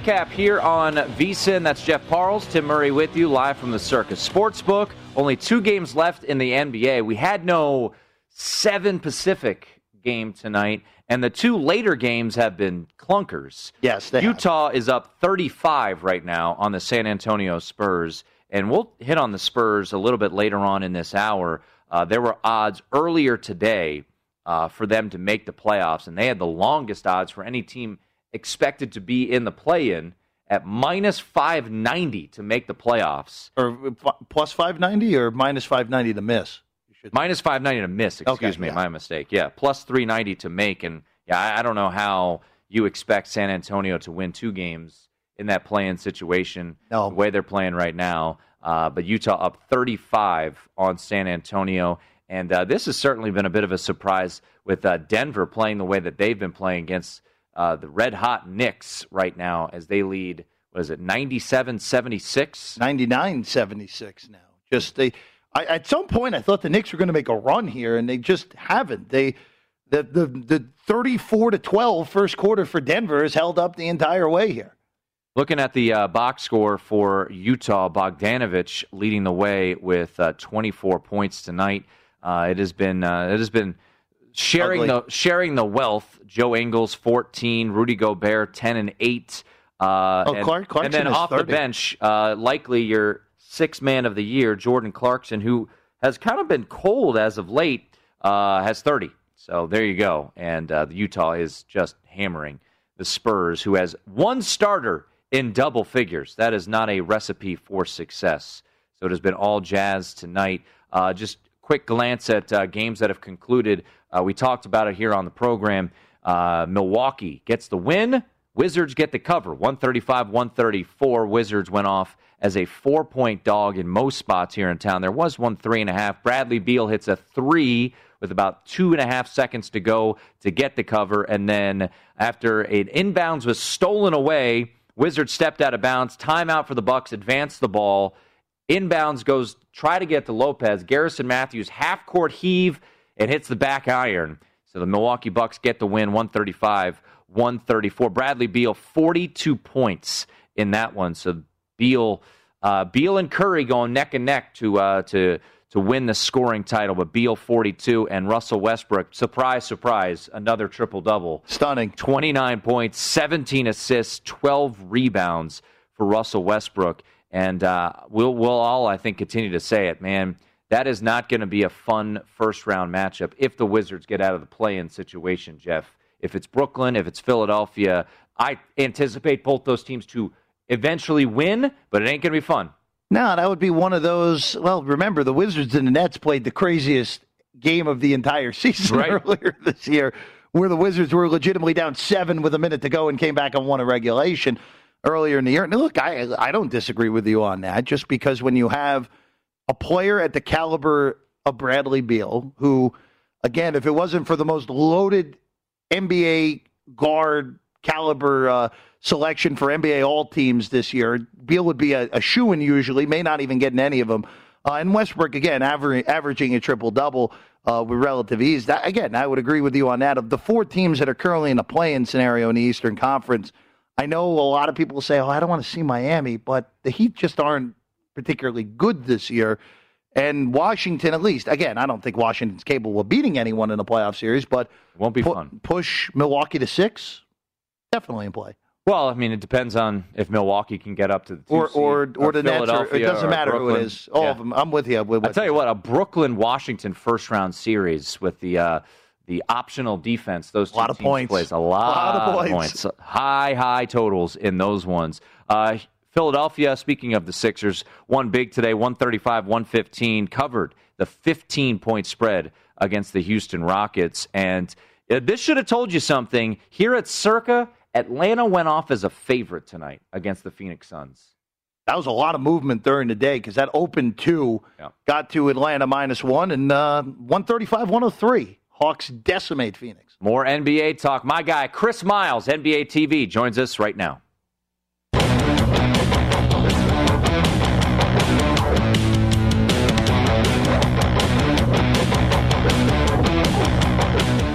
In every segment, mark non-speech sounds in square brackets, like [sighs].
nightcap here on VSIN. That's Jeff Parles, Tim Murray with you live from the Circa Sportsbook. Only two games left in the NBA. We had no 7 Pacific game tonight, and the two later games have been clunkers. Yes, they Utah have. is up 35 right now on the San Antonio Spurs, and we'll hit on the Spurs a little bit later on in this hour. Uh, there were odds earlier today uh, for them to make the playoffs, and they had the longest odds for any team expected to be in the play-in at minus 590 to make the playoffs. Or plus 590 or minus 590 to miss? Minus 590 to miss, excuse okay, me, yeah. my mistake. Yeah, plus 390 to make. And yeah, I, I don't know how you expect San Antonio to win two games in that play-in situation no. the way they're playing right now. Uh, but Utah up 35 on San Antonio. And uh, this has certainly been a bit of a surprise with uh, Denver playing the way that they've been playing against uh, the red hot Knicks right now as they lead, what is it, 97 76? 99 76 now. Just they. I, at some point, I thought the Knicks were going to make a run here, and they just haven't. They the the the 34 to 12 first quarter for Denver has held up the entire way here. Looking at the uh, box score for Utah, Bogdanovic leading the way with uh, 24 points tonight. Uh, it has been uh, it has been sharing Ugly. the sharing the wealth. Joe Ingles 14, Rudy Gobert 10 and 8. Uh, oh, and, Clark, Clarkson and then off 30. the bench, uh, likely your six man of the year, Jordan Clarkson, who has kind of been cold as of late, uh, has 30. So there you go. And uh, the Utah is just hammering the Spurs, who has one starter in double figures. That is not a recipe for success. So it has been all Jazz tonight. Uh, just quick glance at uh, games that have concluded. Uh, we talked about it here on the program. Uh, Milwaukee gets the win. Wizards get the cover. 135 134. Wizards went off as a four point dog in most spots here in town. There was one three and a half. Bradley Beal hits a three with about two and a half seconds to go to get the cover. And then after an inbounds was stolen away, Wizards stepped out of bounds. Timeout for the Bucks. Advanced the ball. Inbounds goes try to get to Lopez. Garrison Matthews half court heave and hits the back iron. So the Milwaukee Bucks get the win 135 134. Bradley Beal 42 points in that one. So Beal uh, Beal and Curry going neck and neck to uh, to to win the scoring title, but Beal 42 and Russell Westbrook, surprise, surprise, another triple double. Stunning. 29 points, 17 assists, 12 rebounds for Russell Westbrook. And uh, we'll we'll all I think continue to say it, man. That is not going to be a fun first round matchup if the Wizards get out of the play in situation, Jeff. If it's Brooklyn, if it's Philadelphia, I anticipate both those teams to eventually win, but it ain't going to be fun. No, that would be one of those. Well, remember the Wizards and the Nets played the craziest game of the entire [laughs] season right. earlier this year, where the Wizards were legitimately down seven with a minute to go and came back and won a regulation earlier in the year. Now, look, I I don't disagree with you on that. Just because when you have a player at the caliber of Bradley Beal, who, again, if it wasn't for the most loaded NBA guard caliber uh, selection for NBA All Teams this year, Beal would be a, a shoe in usually, may not even get in any of them. Uh, and Westbrook again, aver- averaging a triple double uh, with relative ease. That, again, I would agree with you on that. Of the four teams that are currently in a play-in scenario in the Eastern Conference I know a lot of people say, "Oh, I don't want to see Miami," but the Heat just aren't particularly good this year. And Washington, at least, again, I don't think Washington's capable of beating anyone in a playoff series, but it won't be pu- fun. Push Milwaukee to six, definitely in play. Well, I mean, it depends on if Milwaukee can get up to the or or or, or the Nets. Or, it doesn't matter who it is. All yeah. of them. I'm with you. With, I tell you what, a Brooklyn Washington first round series with the uh, the optional defense. Those two a lot of points. Plays a lot, a lot of points. points. High, high totals in those ones. Uh, Philadelphia, speaking of the Sixers, won big today, 135 115, covered the 15 point spread against the Houston Rockets. And uh, this should have told you something. Here at Circa, Atlanta went off as a favorite tonight against the Phoenix Suns. That was a lot of movement during the day because that opened two, yeah. got to Atlanta minus one, and uh, 135 103. Hawks decimate Phoenix. More NBA talk. My guy, Chris Miles, NBA TV, joins us right now.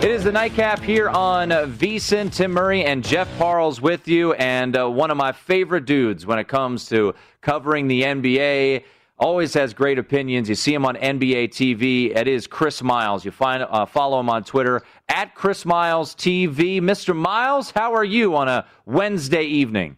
It is the nightcap here on VSIN. Tim Murray and Jeff Parles with you, and uh, one of my favorite dudes when it comes to covering the NBA. Always has great opinions. You see him on NBA TV. It is Chris Miles. You find uh, follow him on Twitter at Chris Miles TV. Mr. Miles, how are you on a Wednesday evening?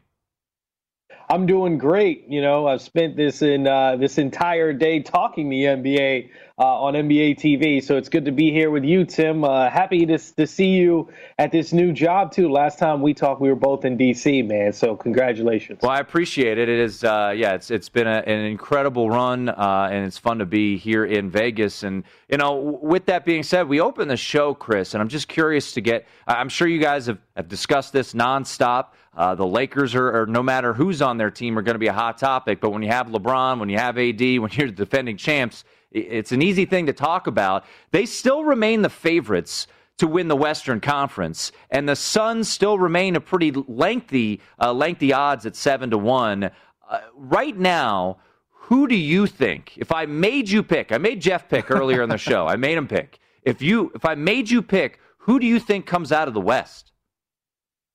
I'm doing great. You know, I've spent this in uh, this entire day talking the NBA uh, on NBA TV. So it's good to be here with you, Tim. Uh, happy to, to see you at this new job, too. Last time we talked, we were both in D.C., man. So congratulations. Well, I appreciate it. It is, uh, yeah, it's it's been a, an incredible run, uh, and it's fun to be here in Vegas. And, you know, with that being said, we opened the show, Chris, and I'm just curious to get, I'm sure you guys have, have discussed this nonstop. Uh, the Lakers are, are, no matter who's on their team, are going to be a hot topic. But when you have LeBron, when you have AD, [laughs] when you're the defending champs, it's an easy thing to talk about. They still remain the favorites to win the Western Conference, and the Suns still remain a pretty lengthy, uh, lengthy odds at seven to one. Uh, right now, who do you think? If I made you pick, I made Jeff pick earlier in the show. I made him pick. If you, if I made you pick, who do you think comes out of the West?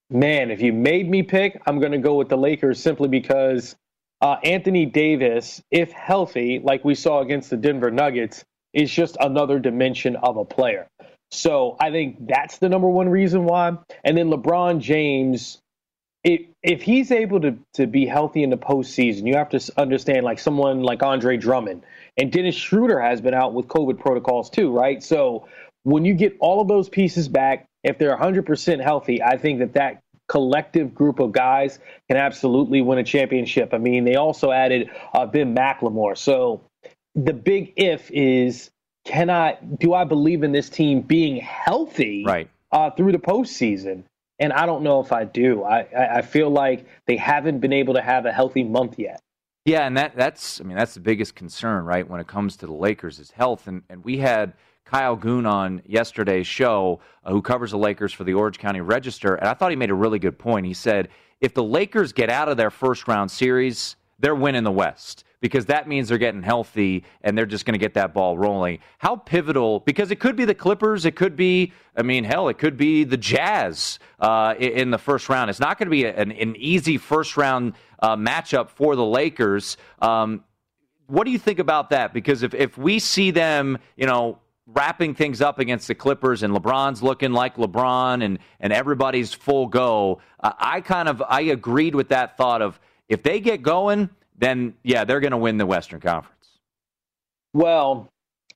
Man, if you made me pick, I'm going to go with the Lakers simply because uh, Anthony Davis, if healthy, like we saw against the Denver Nuggets, is just another dimension of a player. So I think that's the number one reason why. And then LeBron James, it, if he's able to, to be healthy in the postseason, you have to understand like someone like Andre Drummond and Dennis Schroeder has been out with COVID protocols too, right? So when you get all of those pieces back, if they're 100% healthy, I think that that collective group of guys can absolutely win a championship. I mean, they also added uh, Ben McLemore. So the big if is can I do I believe in this team being healthy right. uh, through the postseason? And I don't know if I do. I, I feel like they haven't been able to have a healthy month yet. Yeah, and that that's I mean that's the biggest concern, right, when it comes to the Lakers is health. And and we had Kyle Goon on yesterday's show, uh, who covers the Lakers for the Orange County Register, and I thought he made a really good point. He said if the Lakers get out of their first round series, they're winning the West because that means they're getting healthy and they're just going to get that ball rolling. How pivotal, because it could be the Clippers, it could be, I mean, hell, it could be the Jazz uh, in the first round. It's not going to be an, an, easy first round uh, matchup for the Lakers. Um, what do you think about that? Because if, if we see them, you know, wrapping things up against the Clippers and LeBron's looking like LeBron and and everybody's full go. Uh, I kind of I agreed with that thought of if they get going, then yeah, they're going to win the Western Conference. Well,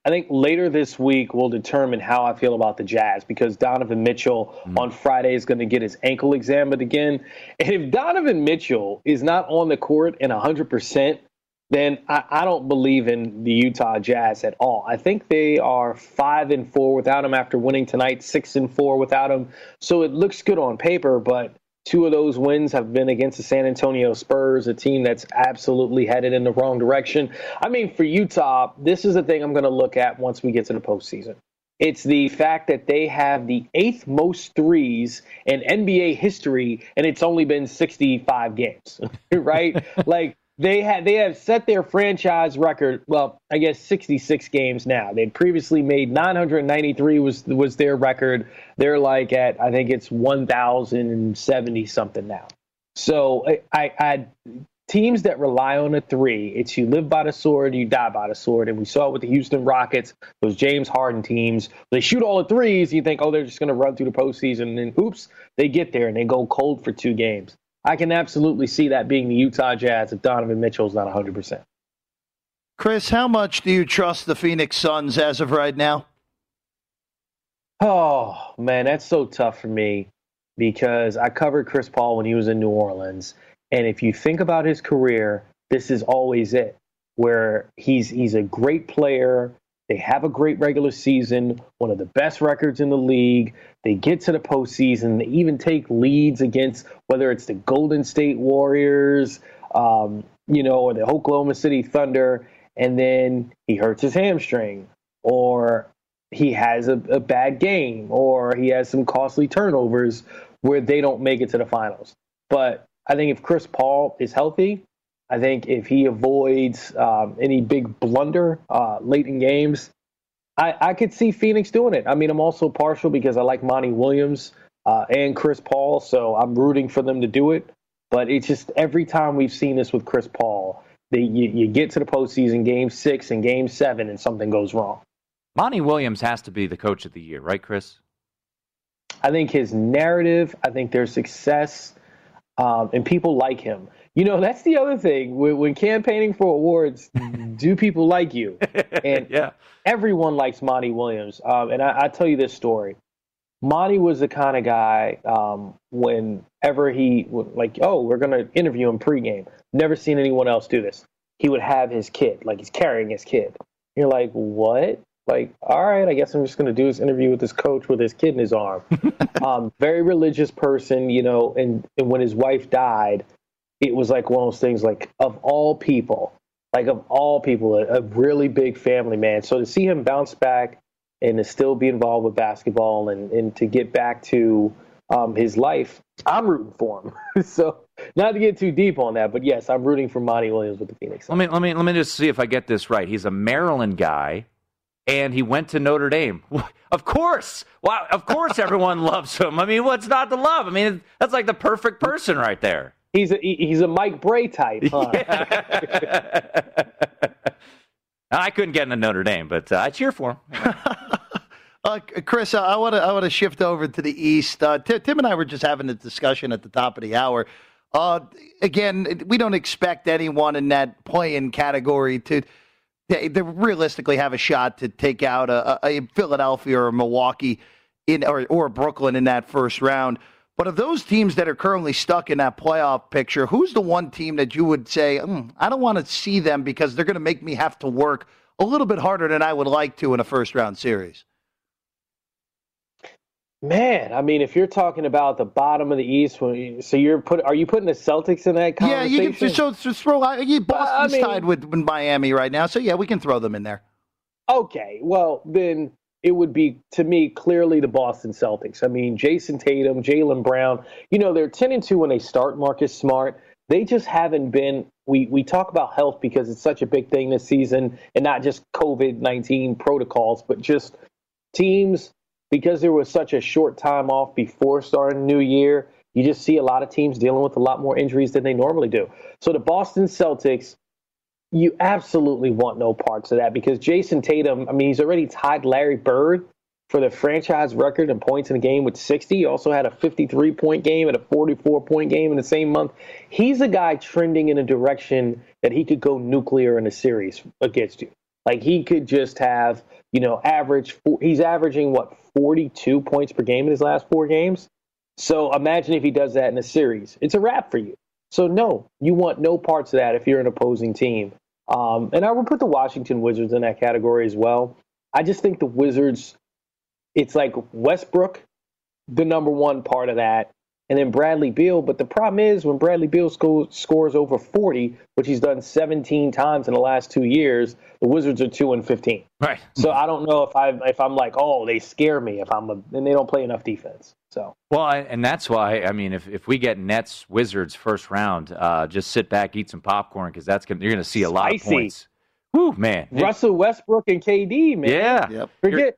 I think later this week we'll determine how I feel about the Jazz because Donovan Mitchell mm-hmm. on Friday is going to get his ankle examined again. And if Donovan Mitchell is not on the court in 100%, then I, I, don't believe in the Utah Jazz at all. I think they are five and four without him after winning tonight, six and four without him. So it looks good on paper, but two of those wins have been against the San Antonio Spurs, a team that's absolutely headed in the wrong direction. I mean, for Utah, this is the thing I'm going to look at once we get to the postseason. It's the fact that they have the eighth most threes in NBA history, and it's only been 65 games, [laughs] right? like, they had they have set their franchise record. Well, I guess 66 games now. They'd previously made 993 was was their record. They're like at I think it's 1,070 something now. So I, I, I teams that rely on a three, it's you live by the sword, you die by the sword. And we saw it with the Houston Rockets, those James Harden teams. They shoot all the threes, you think, oh, they're just going to run through the postseason. And then, oops, they get there and they go cold for two games. I can absolutely see that being the Utah Jazz if Donovan Mitchell's not 100%. Chris, how much do you trust the Phoenix Suns as of right now? Oh, man, that's so tough for me because I covered Chris Paul when he was in New Orleans. And if you think about his career, this is always it, where he's he's a great player. They have a great regular season, one of the best records in the league. They get to the postseason. They even take leads against whether it's the Golden State Warriors, um, you know, or the Oklahoma City Thunder, and then he hurts his hamstring, or he has a, a bad game, or he has some costly turnovers where they don't make it to the finals. But I think if Chris Paul is healthy, I think if he avoids um, any big blunder uh, late in games, I, I could see Phoenix doing it. I mean, I'm also partial because I like Monty Williams uh, and Chris Paul, so I'm rooting for them to do it. But it's just every time we've seen this with Chris Paul, they, you, you get to the postseason, game six and game seven, and something goes wrong. Monty Williams has to be the coach of the year, right, Chris? I think his narrative, I think their success, um, and people like him. You know, [laughs] that's the other thing. When, when campaigning for awards, do people like you? [laughs] And yeah. everyone likes Monty Williams. Um, and I, I tell you this story. Monty was the kind of guy um, whenever he would like, oh, we're going to interview him pregame. Never seen anyone else do this. He would have his kid, like he's carrying his kid. You're like, what? Like, all right, I guess I'm just going to do this interview with this coach with his kid in his arm. [laughs] um, very religious person, you know, and, and when his wife died, it was like one of those things like, of all people, like of all people, a, a really big family man. So to see him bounce back and to still be involved with basketball and, and to get back to um, his life, I'm rooting for him. [laughs] so not to get too deep on that, but yes, I'm rooting for Monty Williams with the Phoenix. Let me let me let me just see if I get this right. He's a Maryland guy, and he went to Notre Dame. [laughs] Of course, wow, of course, everyone [laughs] loves him. I mean, what's not to love? I mean, that's like the perfect person right there. He's a he's a Mike Brey type. Huh? [laughs] I couldn't get into Notre Dame, but uh, I cheer for him. Uh, Chris, I want to I want to shift over to the East. Uh, Tim, Tim and I were just having a discussion at the top of the hour. Uh, again, we don't expect anyone in that play-in category to, to realistically have a shot to take out a, a Philadelphia or a Milwaukee in or or Brooklyn in that first round. But of those teams that are currently stuck in that playoff picture, who's the one team that you would say, mm, I don't want to see them because they're going to make me have to work a little bit harder than I would like to in a first round series? Man, I mean, if you're talking about the bottom of the East, so you're put, are you putting the Celtics in that conversation? Yeah, you can so, so throw. Boston's I mean, tied with Miami right now, so yeah, we can throw them in there. Okay, well then it would be to me clearly the Boston Celtics. I mean, Jayson Tatum, Jaylen Brown. You know, they're ten and two when they start. Marcus Smart. They just haven't been. We we talk about health because it's such a big thing this season, and not just COVID nineteen protocols, but just teams because there was such a short time off before starting new year, you just see a lot of teams dealing with a lot more injuries than they normally do. So the Boston Celtics, you absolutely want no parts of that because Jayson Tatum, I mean, he's already tied Larry Bird for the franchise record in points in a game with 60. He also had a 53 point game and a 44 point game in the same month. He's a guy trending in a direction that he could go nuclear in a series against you. Like he could just have, you know, average. He's averaging what 42 points per game in his last four games. So imagine if he does that in a series. It's a wrap for you. So no, you want no parts of that if you're an opposing team. Um, and I would put the Washington Wizards in that category as well. I just think the Wizards, it's like Westbrook, the number one part of that, and then Bradley Beal. But the problem is when Bradley Beal sco- scores over 40, which he's done 17 times in the last two years, the Wizards are two and 15. Right. So I don't know if I if I'm like, oh, they scare me if I'm a, and they don't play enough defense. So well, and that's why I mean, if if we get Nets Wizards first round, uh, just sit back, eat some popcorn because that's gonna, you're going to see a lot of points. Whew, man. Russell Westbrook and KD, man. Yeah. Yep. Forget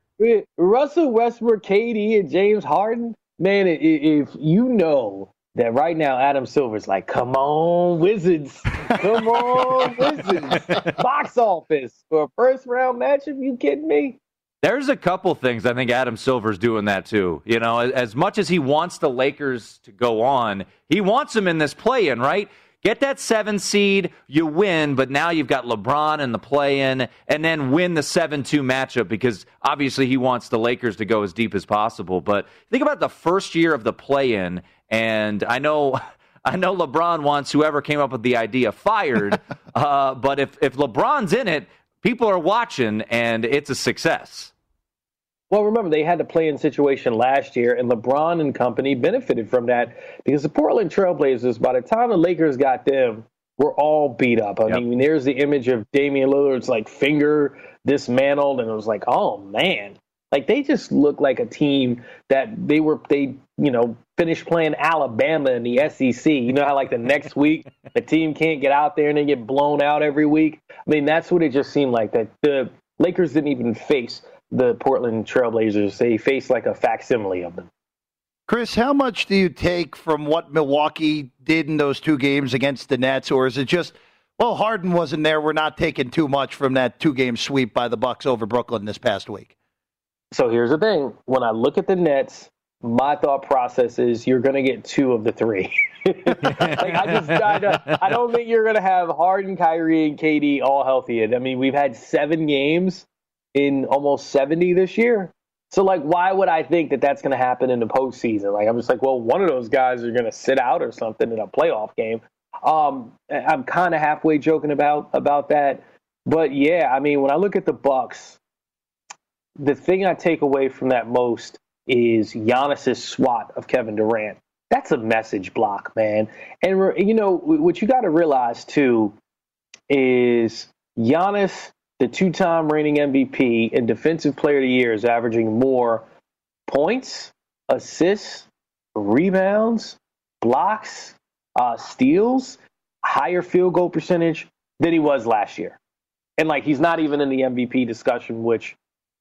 Russell Westbrook, KD, and James Harden man, if you know that right now Adam Silver's like, come on, Wizards, come on, [laughs] Wizards, box office for a first round matchup. You kidding me? There's a couple things I think Adam Silver's doing that too. You know, as much as he wants the Lakers to go on, he wants them in this play in, right? Get that seven seed, you win, but now you've got LeBron in the play in, and then win the 7 2 matchup because obviously he wants the Lakers to go as deep as possible. But think about the first year of the play in, and I know. [laughs] I know LeBron wants whoever came up with the idea fired, [laughs] uh, but if, if LeBron's in it, people are watching and it's a success. Well, remember they had to play in situation last year, and LeBron and company benefited from that because the Portland Trailblazers, by the time the Lakers got them, were all beat up. I yep. mean, there's the image of Damian Lillard's like finger dismantled, and it was like, oh man, like they just look like a team that they were they you know finished playing Alabama in the SEC. You know how like the next [laughs] week the team can't get out there and they get blown out every week. I mean, that's what it just seemed like that the Lakers didn't even face the Portland Trailblazers. They face like a facsimile of them. Chris, how much do you take from what Milwaukee did in those two games against the Nets, or is it just, well, Harden wasn't there. We're not taking too much from that two-game sweep by the Bucks over Brooklyn this past week. So here's the thing: when I look at the Nets, my thought process is you're going to get two of the three. [laughs] like I just I don't, I don't think you're going to have Harden, Kyrie, and KD all healthy. I mean, we've had seven games in almost 70 this year. So like, why would I think that that's going to happen in the postseason? Like, I'm just like, well, one of those guys are going to sit out or something in a playoff game. Um, I'm kind of halfway joking about about that, but yeah, I mean, when I look at the Bucks, the thing I take away from that most is Giannis's swat of Kevin Durant. That's a message block, man. And you know what you got to realize too is Giannis, the two-time reigning MVP and Defensive Player of the Year, is averaging more points, assists, rebounds, blocks, uh, steals, higher field goal percentage than he was last year. And like he's not even in the MVP discussion, which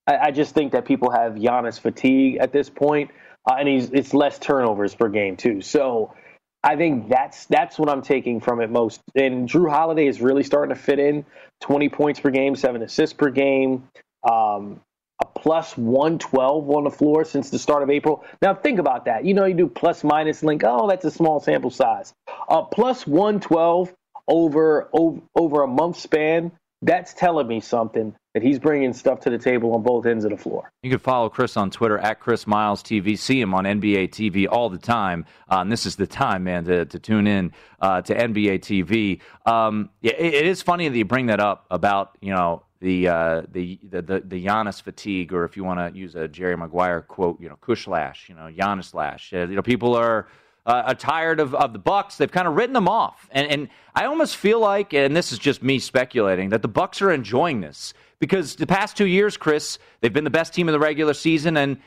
I, I just think that people have Giannis fatigue at this point, uh, and he's it's less turnovers per game too. So I think that's that's what I'm taking from it most. And Jrue Holiday is really starting to fit in. 20 points per game, seven assists per game, um, a plus 112 on the floor since the start of April. Now think about that. You know, you do plus minus link. Oh, that's a small sample size. Uh, plus 112 over over over a month span. That's telling me something that he's bringing stuff to the table on both ends of the floor. You can follow Chris on Twitter at Chris Miles TV. See him on NBA TV all the time. Uh, and this is the time, man, to, to tune in uh, to NBA TV. Um, yeah, it, it is funny that you bring that up about you know the uh, the, the the Giannis fatigue, or if you want to use a Jerry Maguire quote, you know, Kush lash, you know, Giannis lash. Uh, you know, people are uh, tired of, of the Bucks. They've kind of written them off, and and I almost feel like, and this is just me speculating, that the Bucks are enjoying this because the past two years, Chris, they've been the best team in the regular season, and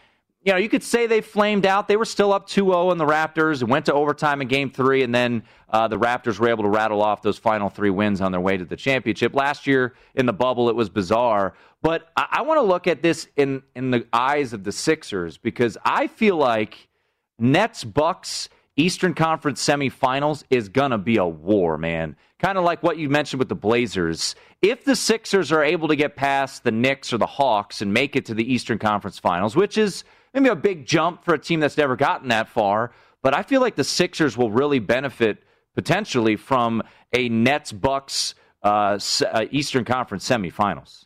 you know you could say they flamed out. They were still up 2-0 in the Raptors and went to overtime in Game Three, and then uh, the Raptors were able to rattle off those final three wins on their way to the championship. Last year in the bubble, it was bizarre, but I, I want to look at this in in the eyes of the Sixers because I feel like Nets Bucks Eastern Conference semifinals is going to be a war, man. Kind of like what you mentioned with the Blazers. If the Sixers are able to get past the Knicks or the Hawks and make it to the Eastern Conference finals, which is maybe a big jump for a team that's never gotten that far, but I feel like the Sixers will really benefit potentially from a Nets Bucks uh, uh Eastern Conference semifinals.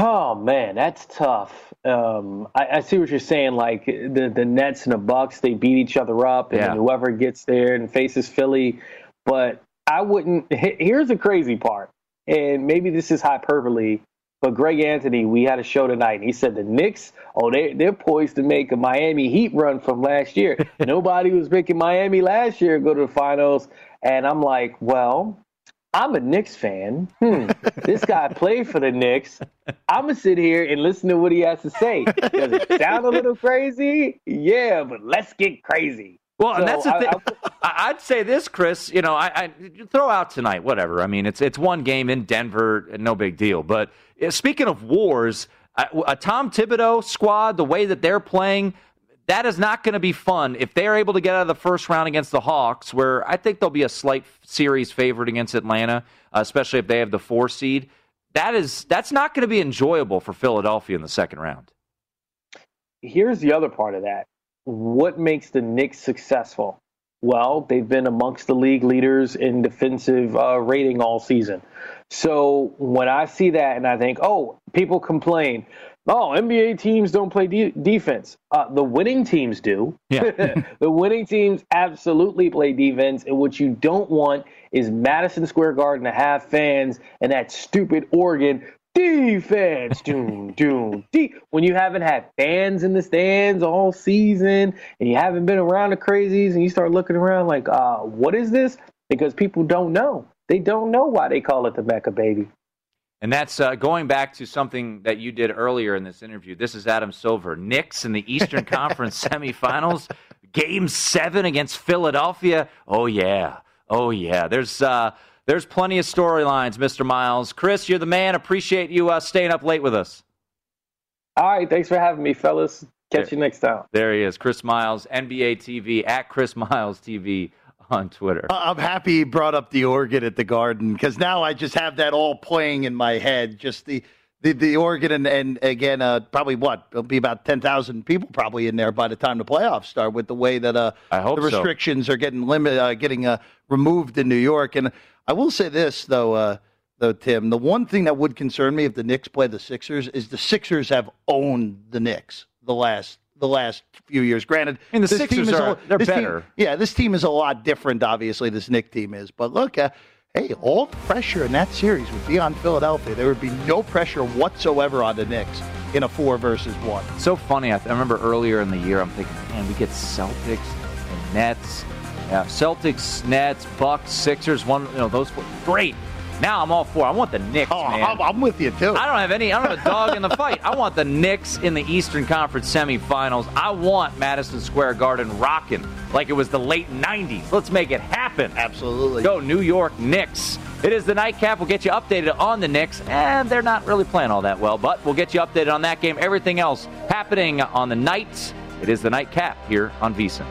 Oh man, that's tough. Um, I, I, see what you're saying. Like the the Nets and the Bucks, they beat each other up, and yeah. whoever gets there and faces Philly. But I wouldn't. [laughs] Here's the crazy part, and maybe this is hyperbole, but Greg Anthony, we had a show tonight, and he said the Knicks, oh, they they're poised to make a Miami Heat run from last year. [laughs] Nobody was making Miami last year go to the finals, and I'm like, well, I'm a Knicks fan. Hmm. this guy played for the Knicks. I'm gonna sit here and listen to what he has to say. Does it sound a little crazy? Yeah, but let's get crazy. Well, so and that's the I, thing. I, would say this, Chris. You know, I, I, throw out tonight, whatever. I mean, it's it's one game in Denver, no big deal. But speaking of wars, a Tom Thibodeau squad, the way that they're playing, that is not going to be fun if they're able to get out of the first round against the Hawks, where I think they'll be a slight series favorite against Atlanta, uh, especially if they have the four seed. That is that's not going to be enjoyable for Philadelphia in the second round. Here's the other part of that. What makes the Knicks successful? Well, they've been amongst the league leaders in defensive uh, rating all season. So when I see that and I think, oh, people complain, oh, NBA teams don't play de- defense. Uh, the winning teams do. Yeah. [laughs] the winning teams absolutely play defense. And what you don't want is Madison Square Garden to have fans and that stupid organ defense, doom, doom, de- when you haven't had fans in the stands all season and you haven't been around the crazies and you start looking around like, uh, what is this? Because people don't know. They don't know why they call it the Mecca, baby. And that's uh, going back to something that you did earlier in this interview. This is Adam Silver. Knicks in the Eastern [laughs] Conference semifinals, game seven against Philadelphia. Oh, yeah. Oh, yeah. There's. Uh, There's plenty of storylines, Mr. Miles. Chris, you're the man. Appreciate you uh, staying up late with us. All right. Thanks for having me, fellas. Catch there, you next time. There he is, Chris Miles, NBA TV at Chris Miles TV on Twitter. I'm happy he brought up the organ at the Garden because now I just have that all playing in my head. Just the the, the organ and, and again uh, probably what it'll be about ten thousand people probably in there by the time the playoffs start with the way that uh, I hope the restrictions so. are getting limited uh, getting uh, removed in New York. And I will say this though, uh, though Tim, the one thing that would concern me if the Knicks play the Sixers is the Sixers have owned the Knicks the last the last few years. Granted, mean, the Sixers are a, they're better. Team, yeah, this team is a lot different. Obviously, this Knick team is, but look. Uh, hey, all the pressure in that series would be on Philadelphia. There would be no pressure whatsoever on the Knicks in a four versus one. So funny. I, th- I remember earlier in the year, I'm thinking, man, we get Celtics and Nets. Yeah, Celtics, Nets, Bucks, Sixers. One, you know, those four. Great. Now I'm all for. I want the Knicks. Oh, man. I'm, I'm with you too. I don't have any. I don't have a dog in the fight. I want the Knicks in the Eastern Conference semifinals. I want Madison Square Garden rocking like it was the late '90s. Let's make it happen. Absolutely. Go New York Knicks. It is the nightcap. We'll get you updated on the Knicks, and they're not really playing all that well, but we'll get you updated on that game. Everything else happening on the nights. It is the nightcap here on VSiN.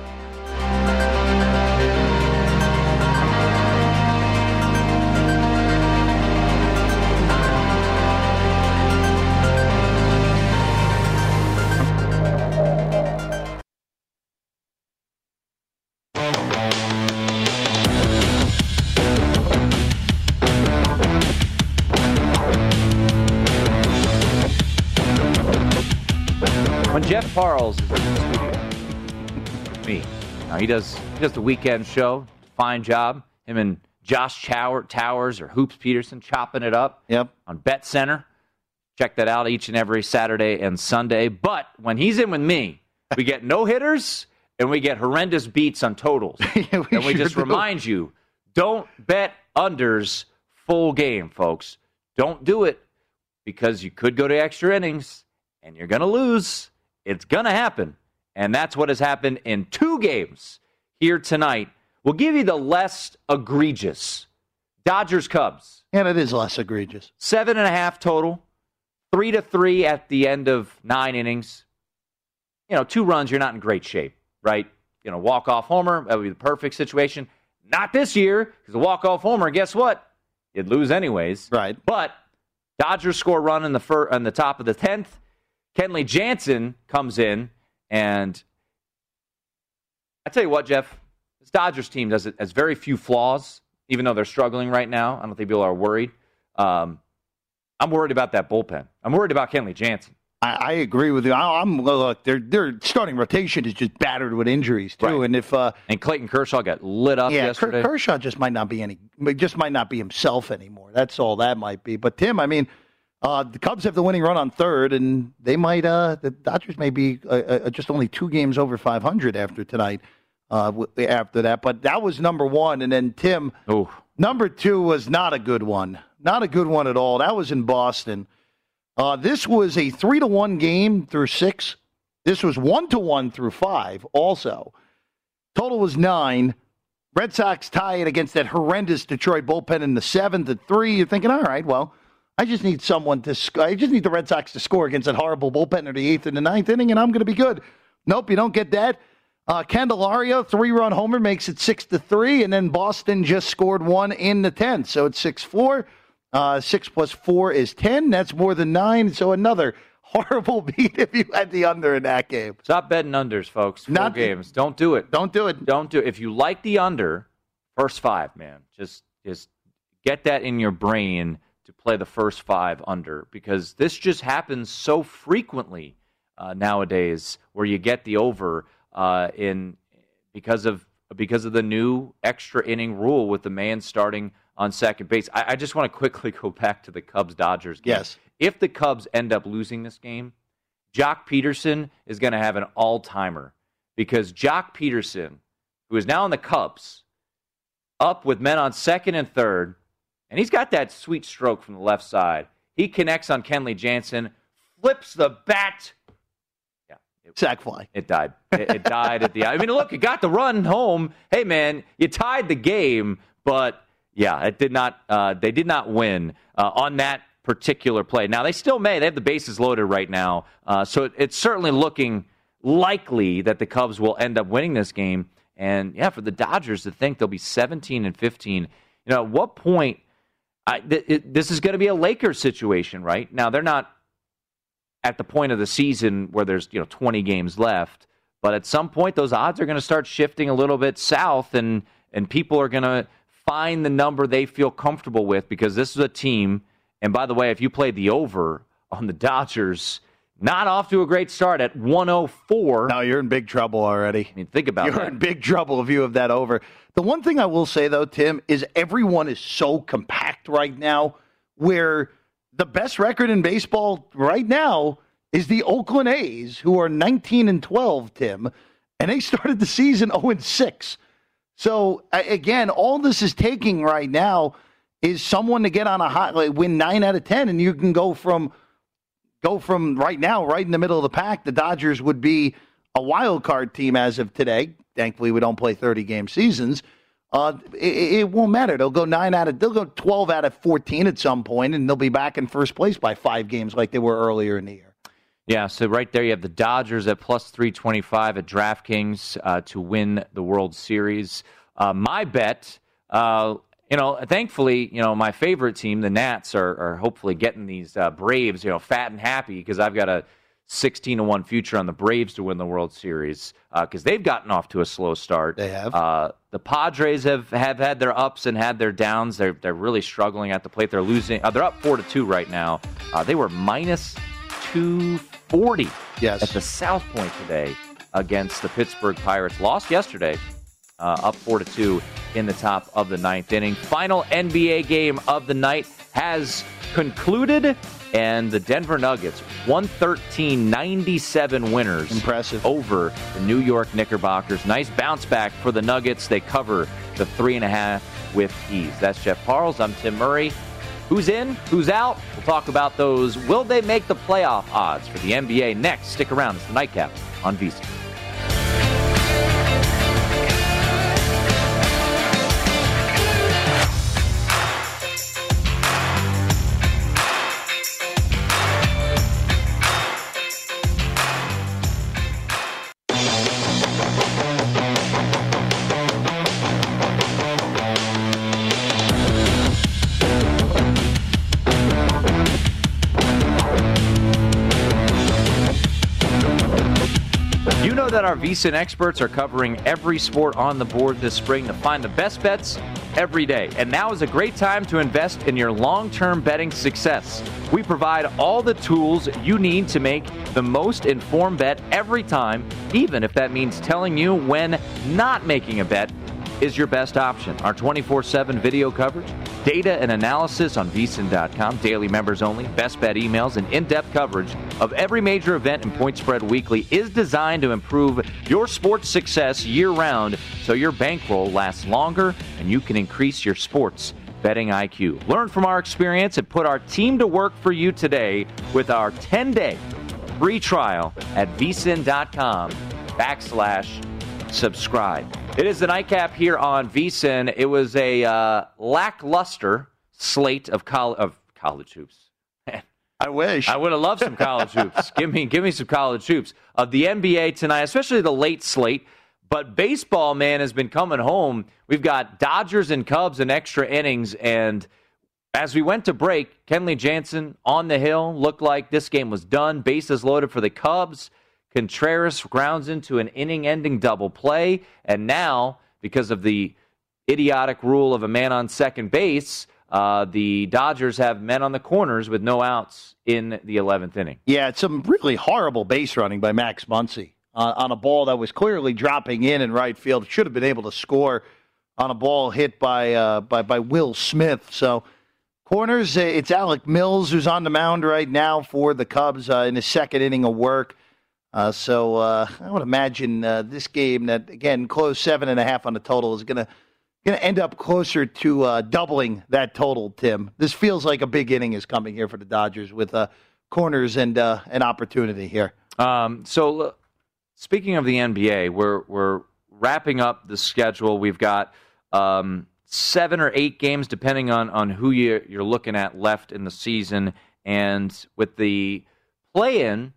Parles is in the studio. Me. Now he does he does the weekend show. Fine job. Him and Josh Towers or Hoops Peterson chopping it up. Yep. On Bet Center. Check that out each and every Saturday and Sunday. But when he's in with me, we get no hitters and we get horrendous beats on totals. [laughs] yeah, we and we sure just do. remind you, don't bet unders full game, folks. Don't do it because you could go to extra innings and you're going to lose. It's going to happen. And that's what has happened in two games here tonight. We'll give you the less egregious Dodgers Cubs. And it is less egregious. Seven and a half total, three to three at the end of nine innings. You know, two runs, you're not in great shape, right? You know, walk off homer, that would be the perfect situation. Not this year, because the walk off homer, guess what? You'd lose anyways. Right. But Dodgers score run in the fir- on the top of the tenth. Kenley Jansen comes in, and I tell you what, Jeff, this Dodgers team does it has very few flaws, even though they're struggling right now. I don't think people are worried. Um, I'm worried about that bullpen. I'm worried about Kenley Jansen. I, I agree with you. I, am look. Their their starting rotation is just battered with injuries too, right. and if uh, and Clayton Kershaw got lit up yeah, yesterday. Kershaw just might not be any, just might not be himself anymore. That's all that might be. But Tim, I mean, uh, the Cubs have the winning run on third, and they might. Uh, the Dodgers may be uh, uh just only two games over 500 after tonight. Uh, after that, but that was number one, and then Tim, Ooh. number two was not a good one. Not a good one at all. That was in Boston. Uh, this was a three to one game through six. This was one to one through five. Also, total was nine. Red Sox tie it against that horrendous Detroit bullpen in the seventh at three. You're thinking, all right, well I just need someone to. Sc- I just need the Red Sox to score against that horrible bullpen in the eighth and the ninth inning, and I'm going to be good. Nope, you don't get that. Uh, Candelario three run homer makes it six to three, and then Boston just scored one in the tenth, so it's six four. Uh, six plus four is ten. That's more than nine. So another [laughs] horrible beat if you had the under in that game. Stop betting unders, folks. Full Not games. Don't do it. Don't do it. Don't do it. If you like the under, first five, man, just just get that in your brain to play the first five under because this just happens so frequently uh, nowadays where you get the over uh, in because of because of the new extra inning rule with the man starting on second base. I, I just want to quickly [laughs] go back to the Cubs Dodgers game. Yes. If the Cubs end up losing this game, Joc Pederson is going to have an all timer because Joc Pederson, who is now in the Cubs, up with men on second and third, and he's got that sweet stroke from the left side. He connects on Kenley Jansen, flips the bat. Yeah. It, Sack fly. It died. It, it died at the I mean, look, it got the run home. Hey, man, you tied the game, but Yeah, it did not. Uh, they did not win uh, on that particular play. Now they still may. They have the bases loaded right now, uh, so it, it's certainly looking likely that the Cubs will end up winning this game. And yeah, for the Dodgers to think they'll be 17 and 15, you know, at what point? I, th- it, this is going to be a Lakers situation, right? Now they're not at the point of the season where there's you know 20 games left, but at some point those odds are going to start shifting a little bit south, and and people are going to find the number they feel comfortable with because this is a team. And by the way, if you played the over on the Dodgers, not off to a great start at 104. Now you're in big trouble already. I mean, think about you're that. You're in big trouble if you have that over. The one thing I will say, though, Tim, is everyone is so compact right now where the best record in baseball right now is the Oakland A's, who are 19 and 12, Tim, and they started the season 0 and 6. So again, all this is taking right now is someone to get on a hot like win nine out of ten, and you can go from go from right now, right in the middle of the pack. The Dodgers would be a wild card team as of today. Thankfully, we don't play thirty game seasons. Uh, it, it, won't matter. They'll go nine out of they'll go twelve out of fourteen at some point, and they'll be back in first place by five games like they were earlier in the year. Yeah, so right there you have the Dodgers at plus 325 at DraftKings uh, to win the World Series. Uh, my bet, uh, you know, thankfully, you know, my favorite team, the Nats, are, are hopefully getting these uh, Braves, you know, fat and happy because I've got a 16 to 1 future on the Braves to win the World Series because uh, they've gotten off to a slow start. They have. Uh, the Padres have, have had their ups and had their downs. They're, they're really struggling at the plate. They're losing. they're up 4 to 2 right now. they were minus 240 yes. at the South Point today against the Pittsburgh Pirates. Lost yesterday, uh, up 4 to 2 in the top of the ninth inning. Final NBA game of the night has concluded, and the Denver Nuggets 113 97 winners. Impressive. Over the New York Knickerbockers. Nice bounce back for the Nuggets. They cover the three and a half with ease. That's Jeff Parles. I'm Tim Murray. Who's in? Who's out? We'll talk about those. Will they make the playoff odds for the NBA next? Stick around. It's the Nightcap on VSiN. Our VSiN experts are covering every sport on the board this spring to find the best bets every day. And now is a great time to invest in your long term betting success. We provide all the tools you need to make the most informed bet every time, even if that means telling you when not making a bet is your best option. Our 24 7 video coverage, data and analysis on vsin.com, daily members only, best bet emails, and in depth coverage of every major event and point spread weekly is designed to improve your sports success year round so your bankroll lasts longer and you can increase your sports betting IQ. Learn from our experience and put our team to work for you today with our 10 day free trial at vsin.com backslash subscribe. It is the nightcap here on VSiN. It was a uh, lackluster slate of, col- of college hoops. I wish. I would have loved some college hoops. [laughs] Give me, give me some college hoops of the NBA tonight, especially the late slate. But baseball, man, has been coming home. We've got Dodgers and Cubs in extra innings, and as we went to break, Kenley Jansen on the hill looked like this game was done. Bases loaded for the Cubs. Contreras grounds into an inning ending double play. And now, because of the idiotic rule of a man on second base, uh, the Dodgers have men on the corners with no outs in the 11th inning. Yeah, it's some really horrible base running by Max Muncy uh, on a ball that was clearly dropping in in right field. Should have been able to score on a ball hit by uh, by, by Will Smith. So corners, uh, it's Alec Mills who's on the mound right now for the Cubs uh, in his second inning of work. Uh, so uh, I would imagine uh, this game that again closed seven and a half on the total is going to going to end up closer to uh, doubling that total. Tim, this feels like a big inning is coming here for the Dodgers with uh, corners and uh, an opportunity here. Um, so speaking of the NBA, we're we're wrapping up the schedule. We've got um, seven or eight games, depending on, on who you're, you're looking at left in the season. And with the play in,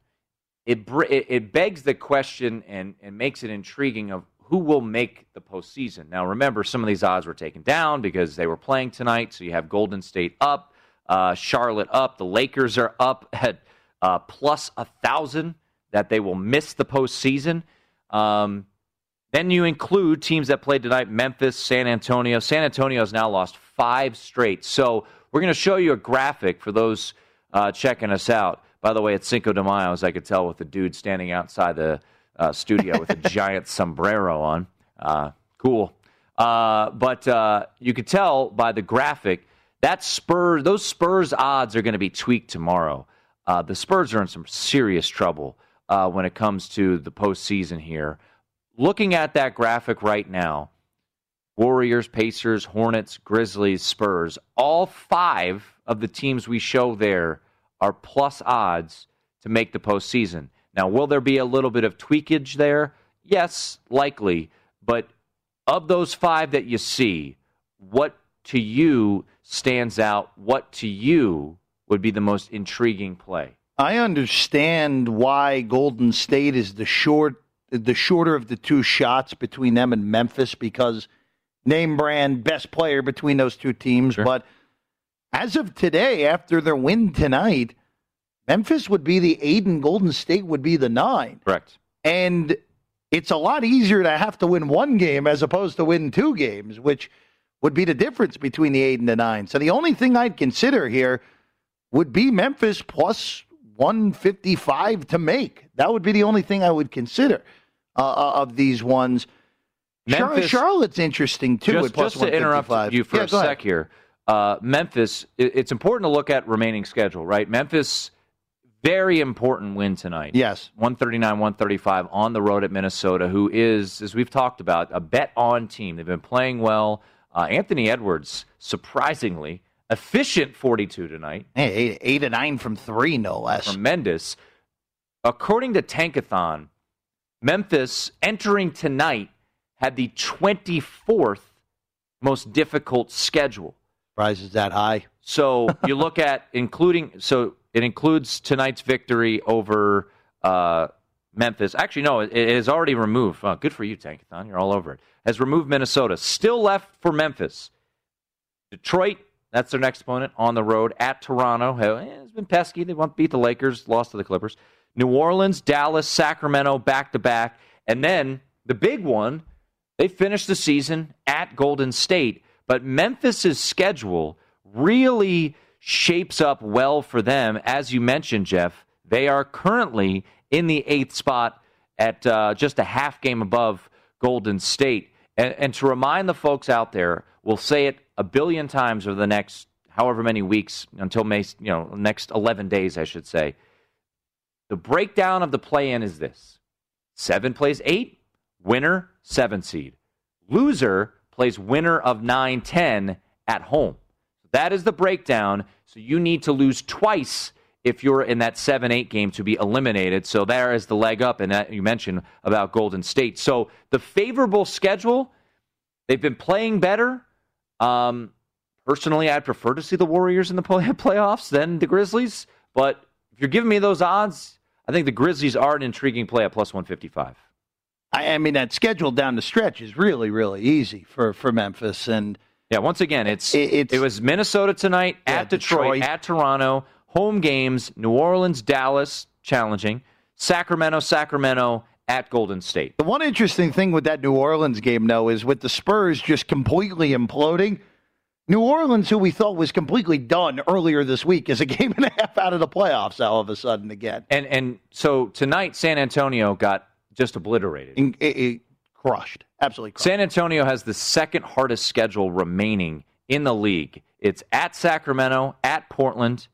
it, it begs the question and, and makes it intriguing of who will make the postseason. Now, remember, some of these odds were taken down because they were playing tonight. So you have Golden State up, uh, Charlotte up, the Lakers are up [laughs] at uh, plus a thousand that they will miss the postseason. Um, then you include teams that played tonight: Memphis, San Antonio. San Antonio has now lost five straight. So we're going to show you a graphic for those uh, checking us out. By the way, it's Cinco de Mayo, as I could tell with the dude standing outside the uh, studio with a [laughs] giant sombrero on. Uh, cool. Uh, but uh, you could tell by the graphic that Spurs, those Spurs odds are going to be tweaked tomorrow. Uh, the Spurs are in some serious trouble uh, when it comes to the postseason here. Looking at that graphic right now, Warriors, Pacers, Hornets, Grizzlies, Spurs, all five of the teams we show there are plus odds to make the postseason. Now, will there be a little bit of tweakage there? Yes, likely. But of those five that you see, what to you stands out? What to you would be the most intriguing play? I understand why Golden State is the short the shorter of the two shots between them and Memphis because name brand best player between those two teams, sure. but as of today after their win tonight, Memphis would be the 8 and Golden State would be the 9. Correct. And it's a lot easier to have to win one game as opposed to win two games, which would be the difference between the 8 and the 9. So the only thing I'd consider here would be Memphis plus 155 to make. That would be the only thing I would consider uh, uh of these ones. Memphis, Charlotte's interesting too. Just, just to interrupt you for yeah, a sec ahead. here, uh, Memphis. It's important to look at remaining schedule, right? Memphis, very important win tonight. Yes, one thirty nine, one thirty five on the road at Minnesota, who is, as we've talked about, a bet on team. They've been playing well. Uh, Anthony Edwards, surprisingly, efficient 42 tonight. Hey, eight, eight and nine from three, no less. Tremendous. According to Tankathon, Memphis entering tonight had the 24th most difficult schedule. Price is that high. So you look at including so it includes tonight's victory over uh, Memphis. Actually, no, it, it has already removed. Oh, good for you, Tankathon. You're all over it. Has removed Minnesota. Still left for Memphis. Detroit, that's their next opponent on the road at Toronto. It's been pesky. They want to beat the Lakers, lost to the Clippers. New Orleans, Dallas, Sacramento back to back. And then the big one, they finished the season at Golden State. But Memphis's schedule really shapes up well for them. As you mentioned, Jeff, they are currently in the eighth spot at uh, just a half game above Golden State. And, and to remind the folks out there, we'll say it a billion times over the next however many weeks until May, you know, next 11 days, I should say. The breakdown of the play in is this seven plays eight, winner, seven seed. Loser plays winner of 9 10 at home. That is the breakdown. So you need to lose twice if you're in that 7 8 game to be eliminated. So there is the leg up, and that you mentioned about Golden State. So the favorable schedule, they've been playing better. Um, personally, I'd prefer to see the Warriors in the play- [laughs] playoffs than the Grizzlies. But if you're giving me those odds, I think the Grizzlies are an intriguing play at plus 155. I, I mean, that schedule down the stretch is really, really easy for, for Memphis. And yeah, once again, it's, it, it's it was Minnesota tonight yeah, at Detroit, Detroit, at Toronto, home games, New Orleans, Dallas, challenging, Sacramento, Sacramento, at Golden State. The one interesting thing with that New Orleans game, though, is with the Spurs just completely imploding. New Orleans, who we thought was completely done earlier this week, is a [laughs] game and a half out of the playoffs all of a sudden again. And and so tonight, San Antonio got just obliterated, it, it crushed, absolutely. Crushed. San Antonio has the second hardest schedule remaining in the league. It's at Sacramento, at Portland,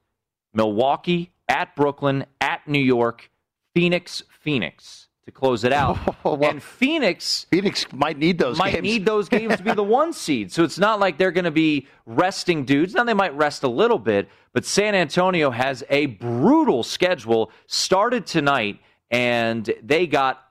Milwaukee, at Brooklyn, at New York, Phoenix, Phoenix to close it out. [laughs] well, and Phoenix Phoenix might need those might games. need those games to be the [laughs] one seed. So it's not like they're going to be resting dudes. Now they might rest a little bit, but San Antonio has a brutal schedule started tonight and they got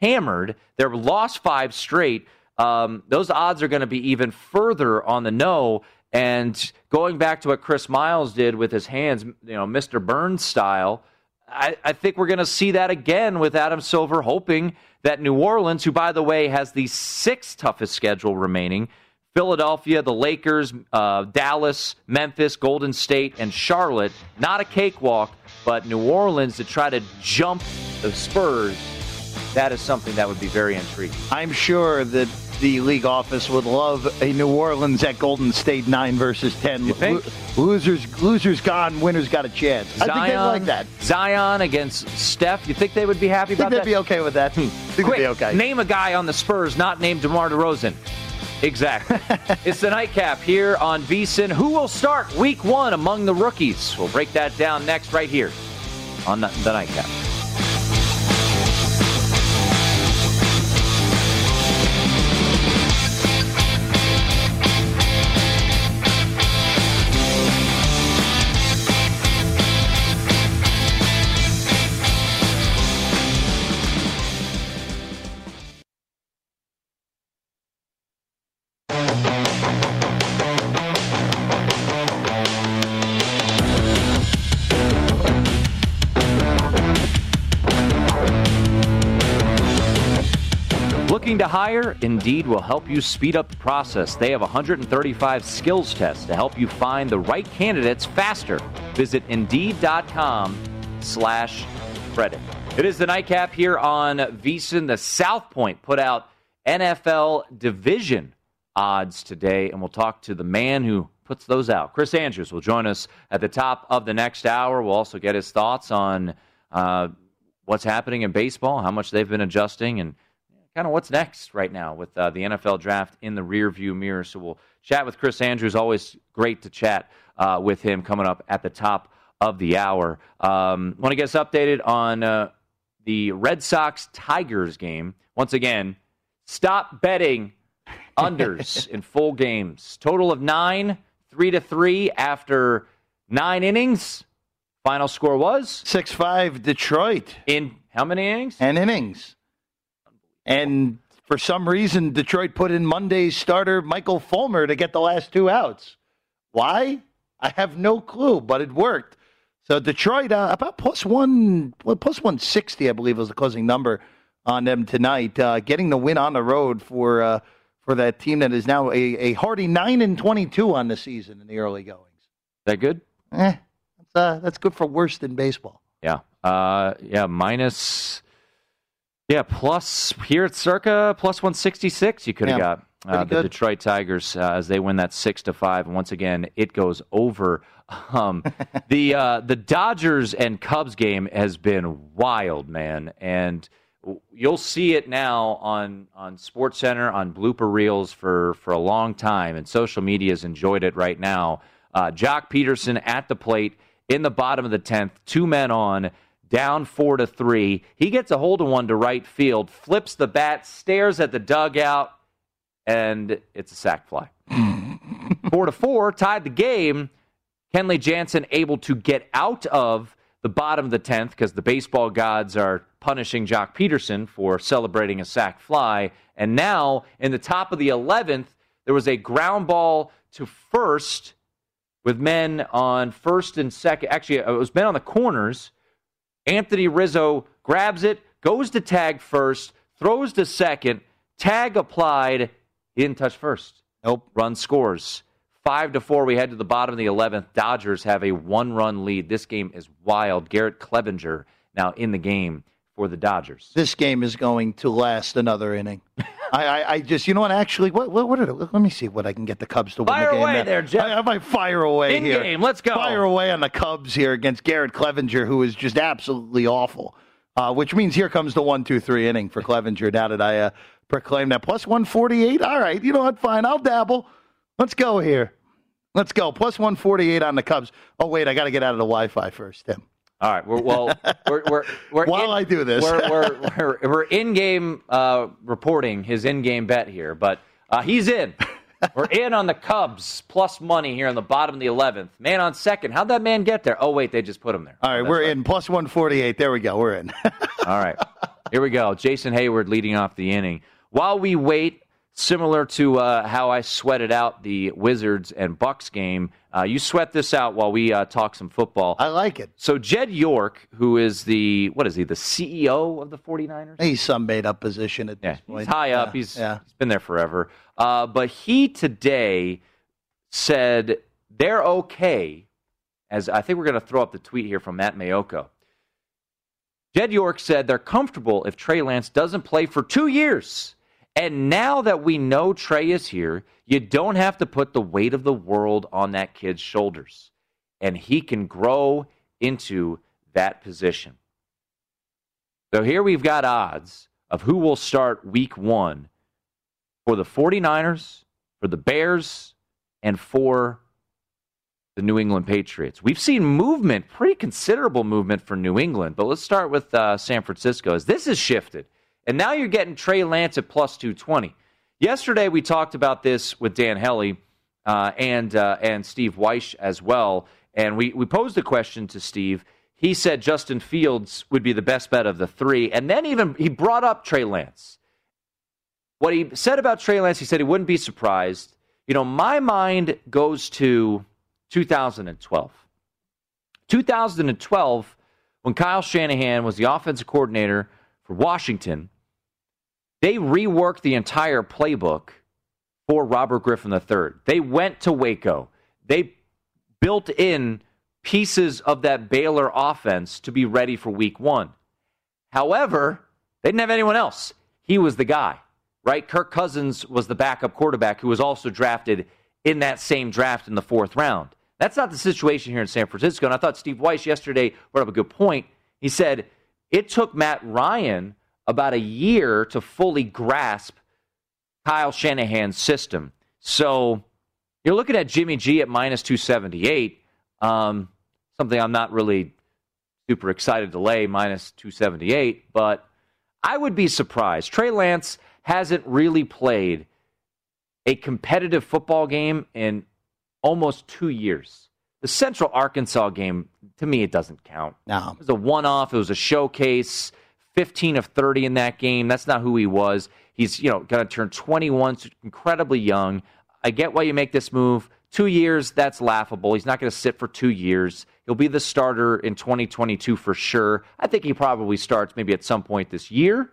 hammered. They're lost five straight. um, those odds are going to be even further on the no. And going back to what Chris Miles did with his hands, you know, Mr. Burns style, I, I think we're going to see that again with Adam Silver, hoping that New Orleans, who, by the way, has the sixth toughest schedule remaining, Philadelphia, the Lakers, uh, Dallas, Memphis, Golden State, and Charlotte, not a cakewalk, but New Orleans to try to jump the Spurs, that is something that would be very intriguing. I'm sure that the league office would love a New Orleans at Golden State nine versus ten. You think? losers, losers gone, winners got a chance. Zion, I think they like that. Zion against Steph. You think they would be happy about that? Think about they'd that? be okay with that. Hmm. Think Quick, they'd be okay. name a guy on the Spurs not named DeMar DeRozan. Exactly. [laughs] it's the nightcap here on VSIN. Who will start week one among the rookies? We'll break that down next, right here on the, the nightcap. Looking to hire? Indeed will help you speed up the process. They have 135 skills tests to help you find the right candidates faster. Visit Indeed.com slash credit. It is the nightcap here on VSIN. The South Point put out NFL division odds today, and we'll talk to the man who puts those out. Chris Andrews will join us at the top of the next hour. We'll also get his thoughts on uh, what's happening in baseball, how much they've been adjusting, and kind of what's next right now with uh, the NFL draft in the rearview mirror. So we'll chat with Chris Andrews. Always great to chat uh, with him coming up at the top of the hour. Um, Want to get us updated on uh, the Red Sox Tigers game. Once again, stop betting unders [laughs] in full games. Total of nine, three to three after nine innings. Final score was Six five Detroit in how many innings? and innings. And for some reason, Detroit put in Monday's starter Michael Fulmer to get the last two outs. Why? I have no clue, but it worked. So Detroit uh, about plus one, well, plus one sixty, I believe, was the closing number on them tonight, uh, getting the win on the road for uh, for that team that is now a, a hearty nine and twenty two on the season in the early goings. that good? Eh, that's, uh, that's good for worse than baseball. Yeah. Uh, yeah, minus. Yeah, plus here at Circa plus one sixty six. You could have Yeah, got uh, the good. Detroit Tigers uh, as they win that six to five, and once again it goes over. [laughs] Um, [laughs] the uh, the Dodgers and Cubs game has been wild, man, and you'll see it now on on SportsCenter on blooper reels for for a long time, and social media has enjoyed it right now. Uh, Joc Pederson at the plate in the bottom of the tenth, two men on, down four to three. He gets a hold of one to right field, flips the bat, stares at the dugout, and it's a sac fly. [laughs] four to four, tied the game. Kenley Jansen able to get out of the bottom of the 10th because the baseball gods are punishing Joc Pederson for celebrating a sac fly. And now, in the top of the 11th, there was a ground ball to first with men on first and second. Actually, uh, it was men on the corners. Anthony Rizzo grabs it, goes to tag first, throws to second, tag applied. He didn't touch first. Nope. Run scores. Five to four. We head to the bottom of the eleventh. Dodgers have a one-run lead. This game is wild. Garrett Cleavinger now in the game for the Dodgers. this game is going to last another inning. [laughs] I, I, I just, you know what? Actually, what, what, what are the, let me see what I can get the Cubs to win Fire the game. away now. there, Jeff. I, I might fire away In here. game, let's go. Fire away on the Cubs here against Garrett Cleavinger, who is just absolutely awful. Uh, which means here comes the one, two, three inning for Cleavinger. Now that I uh, proclaim that plus one forty eight. All right, you know what? Fine, I'll dabble. Let's go here. Let's go. Plus one forty eight on the Cubs. Oh wait, I got to get out of the Wi-Fi first, Tim. All right. We're, well, we're we're, we're [laughs] While in, I do this. we're we're we're, we're in game uh, reporting his in game bet here, but uh, he's in. We're in on the Cubs plus money here on the bottom of the eleventh. Man on second. How'd that man get there? Oh wait, they just put him there. All right, That's we're in plus one forty eight. There we go. We're in. [laughs] All right. Here we go. Jason Heyward leading off the inning. While we wait, similar to uh, how I sweated out the Wizards and Bucks game. Uh, you sweat this out while we uh, talk some football. I like it. So Jed York, who is the what is he, the CEO of the 49ers? He's some made up position at Yeah, this point. he's high up. Yeah, He's yeah. he's been there forever. Uh, but he today said they're okay. As I think we're going to throw up the tweet here from Matt Maiocco. Jed York said they're comfortable if Trey Lance doesn't play for two years. And now that we know Trey is here, you don't have to put the weight of the world on that kid's shoulders. And he can grow into that position. So here we've got odds of who will start week one for the 49ers, for the Bears, and for the New England Patriots. We've seen movement, pretty considerable movement for New England, but let's start with uh, San Francisco as this has shifted. And now you're getting Trey Lance at plus 220. Yesterday we talked about this with Dan Helly uh, and, uh, and Steve Wyche as well. And we, we posed a question to Steve. He said Justin Fields would be the best bet of the three. And then even he brought up Trey Lance. What he said about Trey Lance, he said he wouldn't be surprised. You know, my mind goes to 2012. 2012, when Kyle Shanahan was the offensive coordinator for Washington, they reworked the entire playbook for Robert Griffin III. They went to Waco. They built in pieces of that Baylor offense to be ready for week one. However, they didn't have anyone else. He was the guy, right? Kirk Cousins was the backup quarterback who was also drafted in that same draft in the fourth round. That's not the situation here in San Francisco. And I thought Steve Weiss yesterday brought up a good point. He said it took Matt Ryan about a year to fully grasp Kyle Shanahan's system. So you're looking at Jimmy G at minus 278, um, something I'm not really super excited to lay, minus 278, but I would be surprised. Trey Lance hasn't really played a competitive football game in almost two years. The Central Arkansas game, to me, it doesn't count. No. It was a one off, it was a showcase. 15 of 30 in that game. That's not who he was. He's, you know, going to turn 21, so incredibly young. I get why you make this move. Two years, that's laughable. He's not going to sit for two years. He'll be the starter in 2022 for sure. I think he probably starts maybe at some point this year.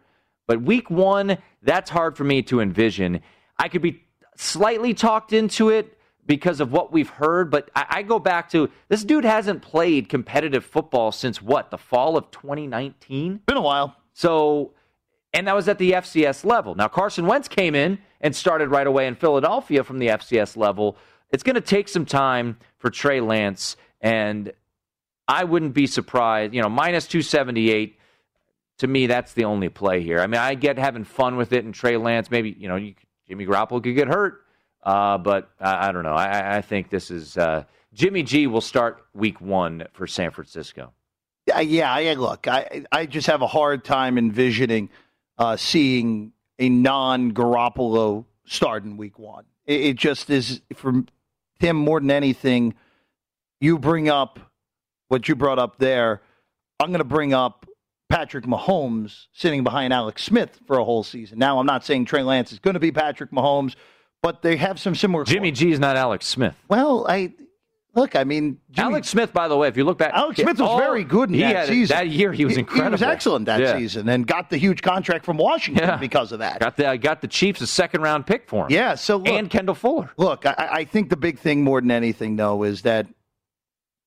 But week one, that's hard for me to envision. I could be slightly talked into it because of what we've heard, but I, I go back to this dude hasn't played competitive football since what, the fall of 2019? Been a while. So, and that was at the FCS level. Now, Carson Wentz came in and started right away in Philadelphia from the FCS level. It's going to take some time for Trey Lance, and I wouldn't be surprised. You know, minus 278, to me, that's the only play here. I mean, I get having fun with it, and Trey Lance, maybe, you know, you, Jimmy Garoppolo could get hurt, uh, but I, I, don't know. I, I think this is uh, Jimmy G will start week one for San Francisco. Yeah, yeah. Look, I I just have a hard time envisioning uh, seeing a non-Garoppolo start in Week One. It, it just is for Tim more than anything. You bring up what you brought up there. I'm going to bring up Patrick Mahomes sitting behind Alex Smith for a whole season. Now, I'm not saying Trey Lance is going to be Patrick Mahomes, but they have some similar. Jimmy G is not Alex Smith. Well, I look. I mean, Jimmy, Alex Smith, by the way, if you look back, Alex Smith was all- very good in he that season. That year, he was incredible. He was excellent that Yeah. season and got the huge contract from Washington Yeah. because of that. Got the uh, got the Chiefs a second round pick for him. yeah. So look, and Kendall Fuller. look, I, I think the big thing more than anything, though, is that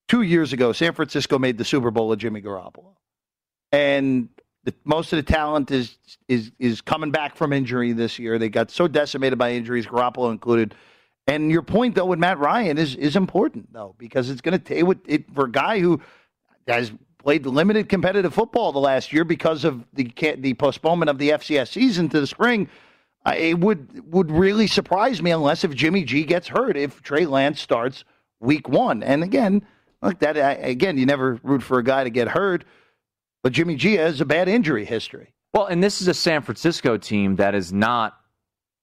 two years ago, San Francisco made the Super Bowl with Jimmy Garoppolo, and most of the talent is is is coming back from injury this year. They got so decimated by injuries, Garoppolo included. And your point, though, with Matt Ryan is is important, though, because it's going to take it for a guy who has played limited competitive football the last year because of the the postponement of the FCS season to the spring. It would would really surprise me unless if Jimmy G gets hurt if Trey Lance starts week one. And again, look that again, you never root for a guy to get hurt, but Jimmy G has a bad injury history. Well, and this is a San Francisco team that is not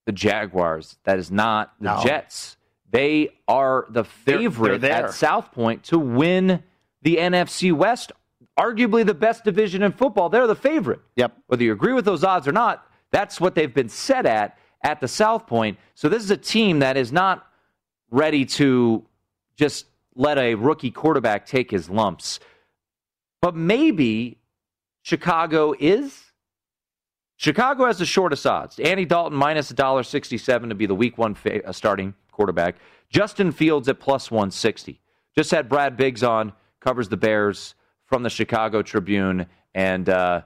the Jaguars. That is not the No. Jets. They are the They're- favorite they're at South Point to win the NFC West, arguably the best division in football. They're the favorite. Yep. Whether you agree with those odds or not, that's what they've been set at. at the South Point. So this is a team that is not ready to just let a rookie quarterback take his lumps. But maybe Chicago is. Chicago has the shortest odds. Andy Dalton minus $1.67 to be the week one fa- uh, starting quarterback. Justin Fields at plus 160. Just had Brad Biggs on, covers the Bears from the Chicago Tribune, and uh,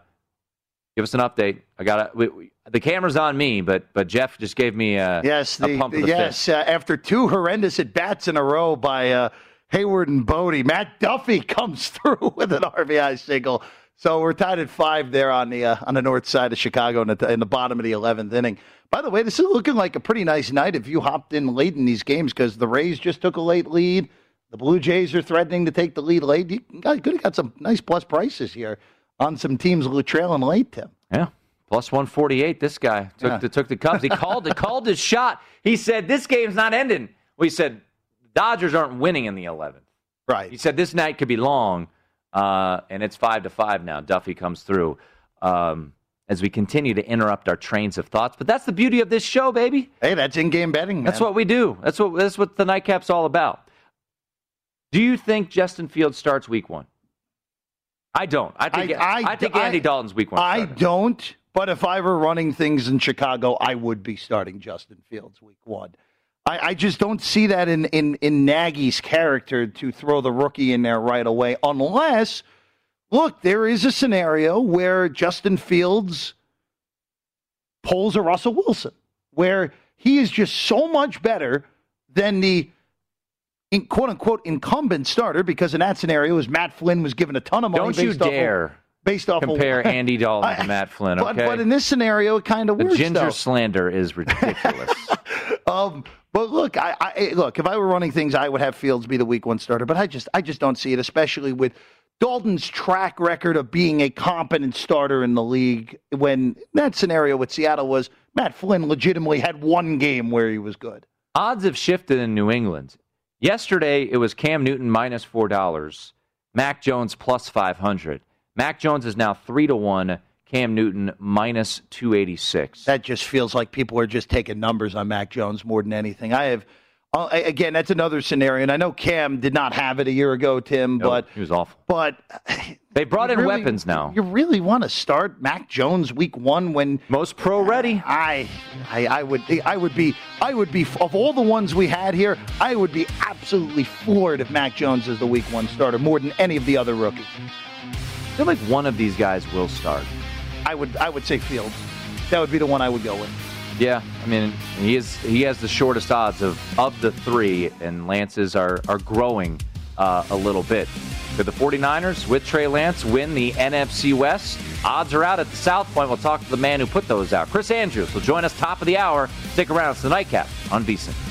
give us an update. I got the camera's on me, but but Jeff just gave me a, yes, the, a pump the yes. Uh, after two horrendous at bats in a row by uh, Heyward and Bote, Matt Duffy [laughs] comes through with an RBI single. So we're tied at five there on the uh, on the north side of Chicago in the, in the bottom of the eleventh inning. By the way, this is looking like a pretty nice night if you hopped in late in these games because the Rays just took a late lead. The Blue Jays are threatening to take the lead late. You could have got some nice plus prices here on some teams trailing late, Tim. Yeah. Plus 148. This guy took, yeah. the, took the Cubs. He called it, called his shot. He said, This game's not ending. Well, he said, Dodgers aren't winning in the 11th. Right. He said, This night could be long, uh, and it's 5 to 5 now. Duffy comes through. Um, as we continue to interrupt our trains of thoughts. But that's the beauty of this show, baby. Hey, that's in-game betting. Man. That's what we do. That's what that's what the nightcap's all about. Do you think Justin Fields starts Week One? I don't. I think I, I, I think Andy I, Dalton's Week One. I don't. But if I were running things in Chicago, I would be starting Justin Fields Week One. I, just don't see that in, in in Nagy's character to throw the rookie in there right away, unless look, there is a scenario where Justin Fields pulls a Russell Wilson, where he is just so much better than the in, quote unquote incumbent starter, because in that scenario, as Matt Flynn was given a ton of money. Don't you dare. Of, based off compare of, [laughs] Andy Dalton to Matt Flynn. Okay? [laughs] But, but, in this scenario, it kind of the works. ginger though. slander is ridiculous. [laughs] um, but look, I, I, eh, look. If I were running things, I would have Fields be the Week One starter. But I just, I just don't see it, especially with Dalton's track record of being a competent starter in the league when that scenario with Seattle was Matt Flynn legitimately had one game where he was good. Odds have shifted in New England. Yesterday it was Cam Newton minus four dollars, Mac Jones plus five hundred. Mac Jones is now three to one. Cam Newton minus two eighty six. That just feels like people are just taking numbers on Mac Jones more than anything. I have uh, again, that's another scenario, and I know Cam did not have it a year ago, Tim, but he was awful. But [sighs] they brought in really, weapons now. You really want to start Mac Jones week one when most pro ready? I, I, I would, I would be, I would be of all the ones we had here, I would be absolutely floored if Mac Jones is the week one starter more than any of the other rookies. I feel like one of these guys will start. I would, I would say Fields. That would be the one I would go with. Yeah, I mean he is he has the shortest odds of of the three, and Lance's are are growing uh, a little bit. Could the 49ers with Trey Lance win the NFC West? Odds are out at the South Point. We'll talk to the man who put those out. Chris Andrews will join us top of the hour. Stick around. It's the nightcap on VSIN.